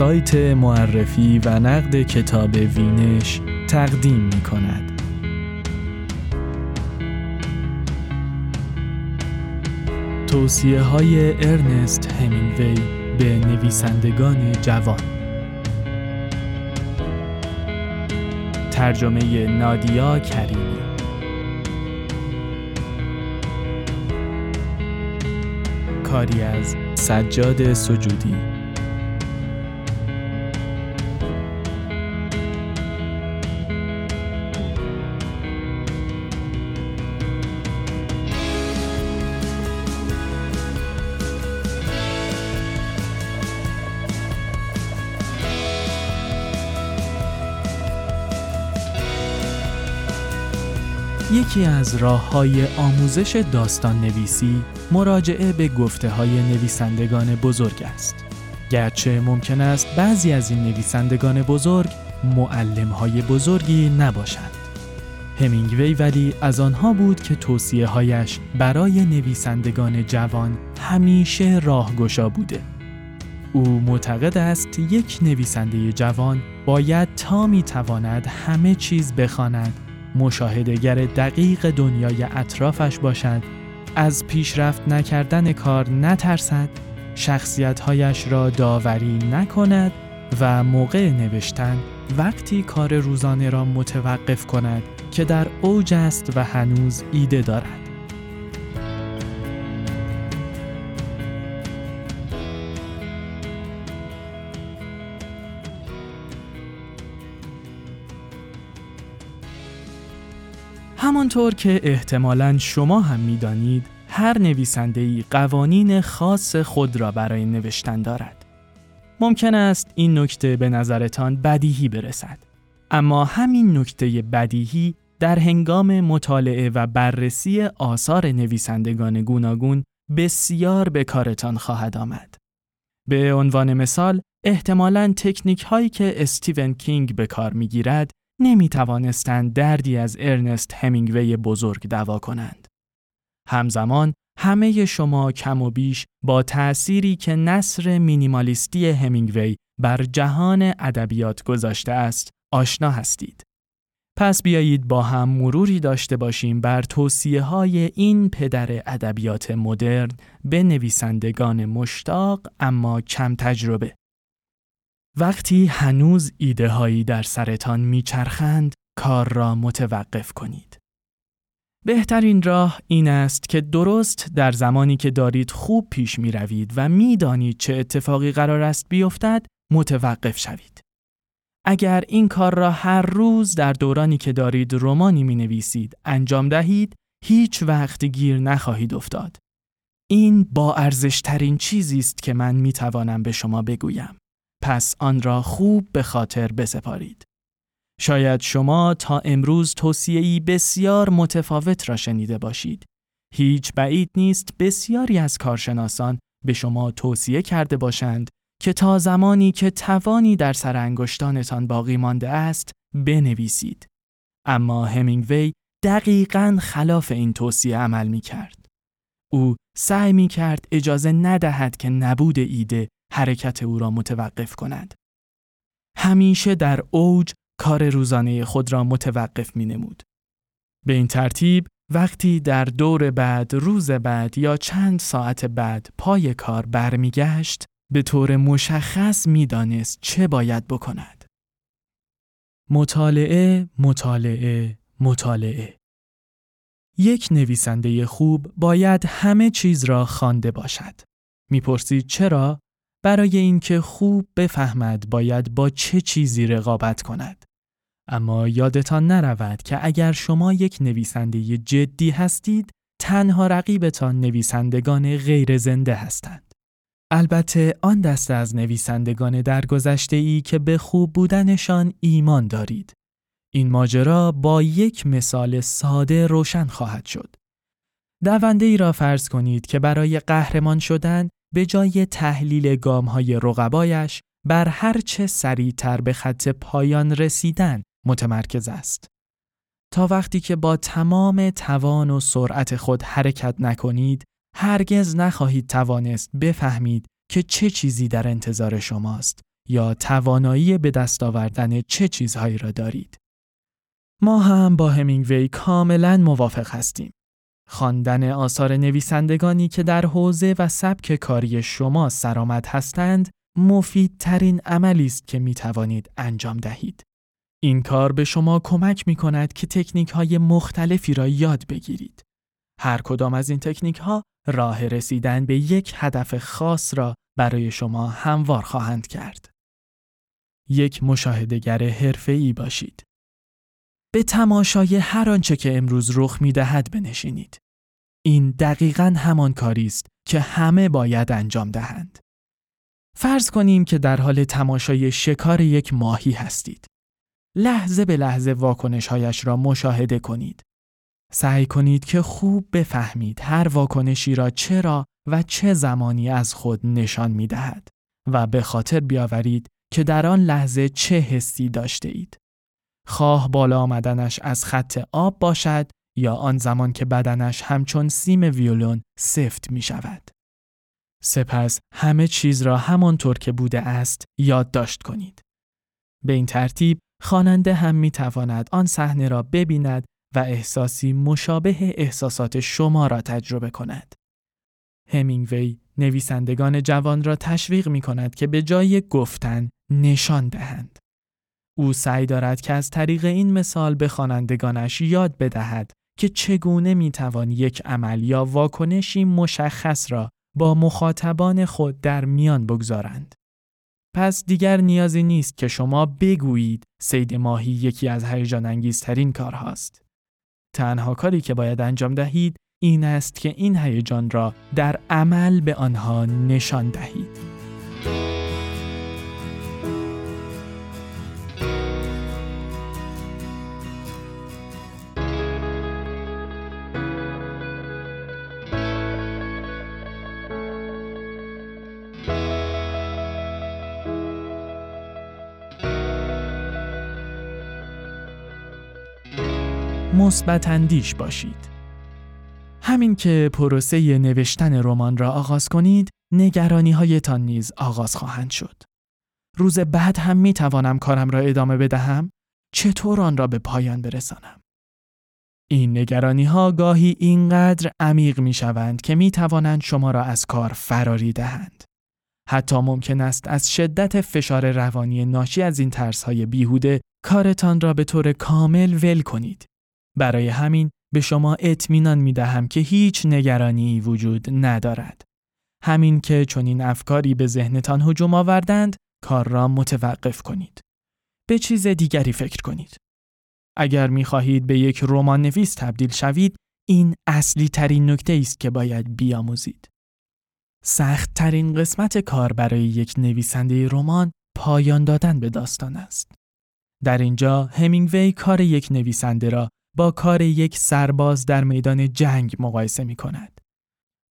سایت معرفی و نقد کتاب وینش تقدیم می کند. توصیه های ارنست همینگوی به نویسندگان جوان. ترجمه نادیا کریمی. کاری از سجاد سجودی. یکی از راه های آموزش داستان نویسی مراجعه به گفته های نویسندگان بزرگ است. گرچه ممکن است بعضی از این نویسندگان بزرگ معلم های بزرگی نباشند. همینگوی ولی از آنها بود که توصیه هایش برای نویسندگان جوان همیشه راهگشا بوده. او معتقد است یک نویسنده جوان باید تا می تواند همه چیز بخواند مشاهدهگر دقیق دنیای اطرافش باشد از پیشرفت نکردن کار نترسد شخصیتهایش را داوری نکند و موقع نوشتن وقتی کار روزانه را متوقف کند که در اوج است و هنوز ایده دارد. همانطور که احتمالاً شما هم می‌دانید هر نویسنده قوانین خاص خود را برای نوشتن دارد. ممکن است این نکته به نظرتان بدیهی برسد. اما همین نکته بدیهی در هنگام مطالعه و بررسی آثار نویسندگان گوناگون بسیار به کارتان خواهد آمد. به عنوان مثال، احتمالاً تکنیک هایی که استیون کینگ به کار می گیرد نمی توانستند دردی از ارنست همینگوی بزرگ دوا کنند. همزمان همه شما کم و بیش با تأثیری که نصر مینیمالیستی همینگوی بر جهان ادبیات گذاشته است آشنا هستید. پس بیایید با هم مروری داشته باشیم بر توصیه های این پدر ادبیات مدرن به نویسندگان مشتاق اما کم تجربه. وقتی هنوز ایده هایی در سرتان میچرخند کار را متوقف کنید. بهترین راه این است که درست در زمانی که دارید خوب پیش می روید و می دانید چه اتفاقی قرار است بیفتد متوقف شوید. اگر این کار را هر روز در دورانی که دارید رومانی می نویسید انجام دهید هیچ وقت گیر نخواهید افتاد. این با ارزشترین چیزی است که من می توانم به شما بگویم. پس آن را خوب به خاطر بسپارید. شاید شما تا امروز توصیه‌ای بسیار متفاوت را شنیده باشید. هیچ بعید نیست بسیاری از کارشناسان به شما توصیه کرده باشند که تا زمانی که توانی در سر انگشتانتان باقی مانده است بنویسید. اما همینگوی دقیقاً خلاف این توصیه عمل می کرد. او سعی می کرد اجازه ندهد که نبود ایده حرکت او را متوقف کند. همیشه در اوج کار روزانه خود را متوقف می نمود. به این ترتیب وقتی در دور بعد، روز بعد یا چند ساعت بعد پای کار برمیگشت به طور مشخص می‌دانست چه باید بکند. مطالعه، مطالعه، مطالعه. یک نویسنده خوب باید همه چیز را خوانده باشد. می‌پرسید چرا؟ برای اینکه خوب بفهمد باید با چه چیزی رقابت کند. اما یادتان نرود که اگر شما یک نویسنده جدی هستید، تنها رقیبتان نویسندگان غیر زنده هستند. البته آن دسته از نویسندگان درگذشته ای که به خوب بودنشان ایمان دارید. این ماجرا با یک مثال ساده روشن خواهد شد. دونده ای را فرض کنید که برای قهرمان شدن به جای تحلیل گام های رقبایش بر هر چه سریعتر به خط پایان رسیدن متمرکز است. تا وقتی که با تمام توان و سرعت خود حرکت نکنید، هرگز نخواهید توانست بفهمید که چه چیزی در انتظار شماست یا توانایی به دست آوردن چه چیزهایی را دارید. ما هم با همینگوی کاملا موافق هستیم. خواندن آثار نویسندگانی که در حوزه و سبک کاری شما سرآمد هستند مفیدترین عملی است که می توانید انجام دهید. این کار به شما کمک می کند که تکنیک های مختلفی را یاد بگیرید. هر کدام از این تکنیک ها راه رسیدن به یک هدف خاص را برای شما هموار خواهند کرد. یک مشاهدگر حرفه‌ای باشید. به تماشای هر آنچه که امروز رخ می دهد بنشینید. این دقیقا همان کاری است که همه باید انجام دهند. فرض کنیم که در حال تماشای شکار یک ماهی هستید. لحظه به لحظه واکنشهایش را مشاهده کنید. سعی کنید که خوب بفهمید هر واکنشی را چرا و چه زمانی از خود نشان می دهد و به خاطر بیاورید که در آن لحظه چه حسی داشته اید. خواه بالا آمدنش از خط آب باشد یا آن زمان که بدنش همچون سیم ویولون سفت می شود. سپس همه چیز را همانطور که بوده است یادداشت کنید. به این ترتیب خواننده هم می تواند آن صحنه را ببیند و احساسی مشابه احساسات شما را تجربه کند. همینگوی نویسندگان جوان را تشویق می کند که به جای گفتن نشان دهند. او سعی دارد که از طریق این مثال به خوانندگانش یاد بدهد که چگونه می توان یک عمل یا واکنشی مشخص را با مخاطبان خود در میان بگذارند. پس دیگر نیازی نیست که شما بگویید سید ماهی یکی از هیجان انگیزترین کارهاست. تنها کاری که باید انجام دهید این است که این هیجان را در عمل به آنها نشان دهید. مثبت اندیش باشید. همین که پروسه نوشتن رمان را آغاز کنید، نگرانی هایتان نیز آغاز خواهند شد. روز بعد هم می توانم کارم را ادامه بدهم؟ چطور آن را به پایان برسانم؟ این نگرانی ها گاهی اینقدر عمیق می شوند که می توانند شما را از کار فراری دهند. حتی ممکن است از شدت فشار روانی ناشی از این ترس های بیهوده کارتان را به طور کامل ول کنید برای همین به شما اطمینان می دهم که هیچ نگرانی وجود ندارد. همین که چون این افکاری به ذهنتان هجوم آوردند، کار را متوقف کنید. به چیز دیگری فکر کنید. اگر می خواهید به یک رمان نویس تبدیل شوید، این اصلی ترین نکته است که باید بیاموزید. سخت ترین قسمت کار برای یک نویسنده رمان پایان دادن به داستان است. در اینجا همینگوی کار یک نویسنده را با کار یک سرباز در میدان جنگ مقایسه می کند.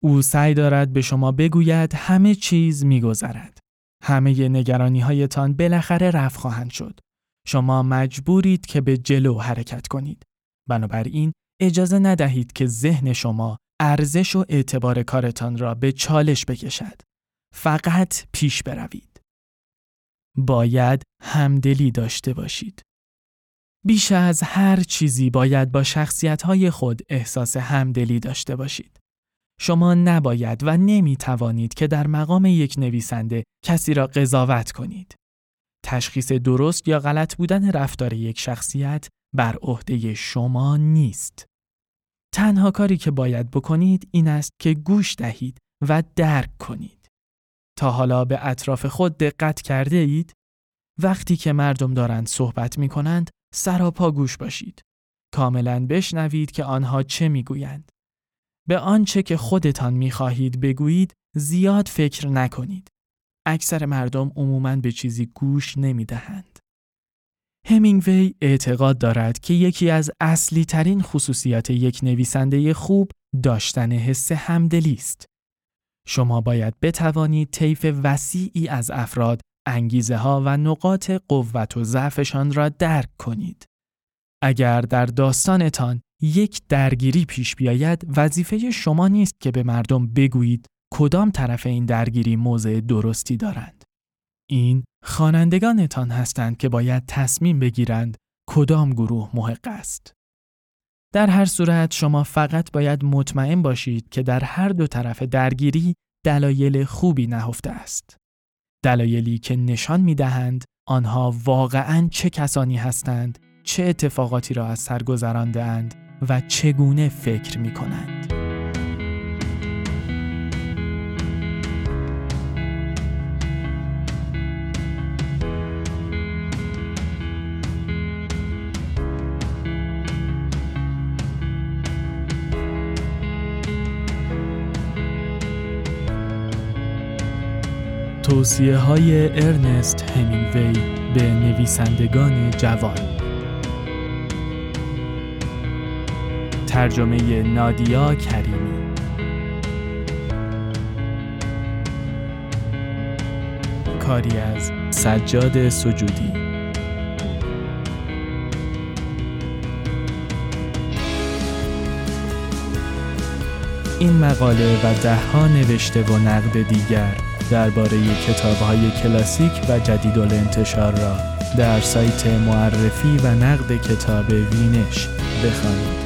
او سعی دارد به شما بگوید همه چیز میگذرد. همه نگرانی هایتان بالاخره رفت خواهند شد. شما مجبورید که به جلو حرکت کنید. بنابراین اجازه ندهید که ذهن شما ارزش و اعتبار کارتان را به چالش بکشد. فقط پیش بروید. باید همدلی داشته باشید. بیش از هر چیزی باید با شخصیت خود احساس همدلی داشته باشید. شما نباید و نمی توانید که در مقام یک نویسنده کسی را قضاوت کنید. تشخیص درست یا غلط بودن رفتار یک شخصیت بر عهده شما نیست. تنها کاری که باید بکنید این است که گوش دهید و درک کنید. تا حالا به اطراف خود دقت کرده اید؟ وقتی که مردم دارند صحبت می کنند سراپا گوش باشید. کاملا بشنوید که آنها چه می‌گویند. به آنچه که خودتان می‌خواهید بگویید زیاد فکر نکنید. اکثر مردم عموماً به چیزی گوش نمی‌دهند. همینگوی اعتقاد دارد که یکی از اصلی ترین خصوصیات یک نویسنده خوب داشتن حس همدلی است. شما باید بتوانید طیف وسیعی از افراد انگیزه ها و نقاط قوت و ضعفشان را درک کنید. اگر در داستانتان یک درگیری پیش بیاید وظیفه شما نیست که به مردم بگویید کدام طرف این درگیری موضع درستی دارند. این خوانندگانتان هستند که باید تصمیم بگیرند کدام گروه محق است. در هر صورت شما فقط باید مطمئن باشید که در هر دو طرف درگیری دلایل خوبی نهفته است. دلایلی که نشان می دهند آنها واقعا چه کسانی هستند، چه اتفاقاتی را از سر گذرانده و چگونه فکر می کنند. توصیه های ارنست همینگوی به نویسندگان جوان. ترجمه نادیا کریمی. کاری از سجاد سجودی. این مقاله و دهها نوشته و نقد دیگر درباره کتابهای کلاسیک و جدید انتشار را در سایت معرفی و نقد کتاب وینش بخوانید.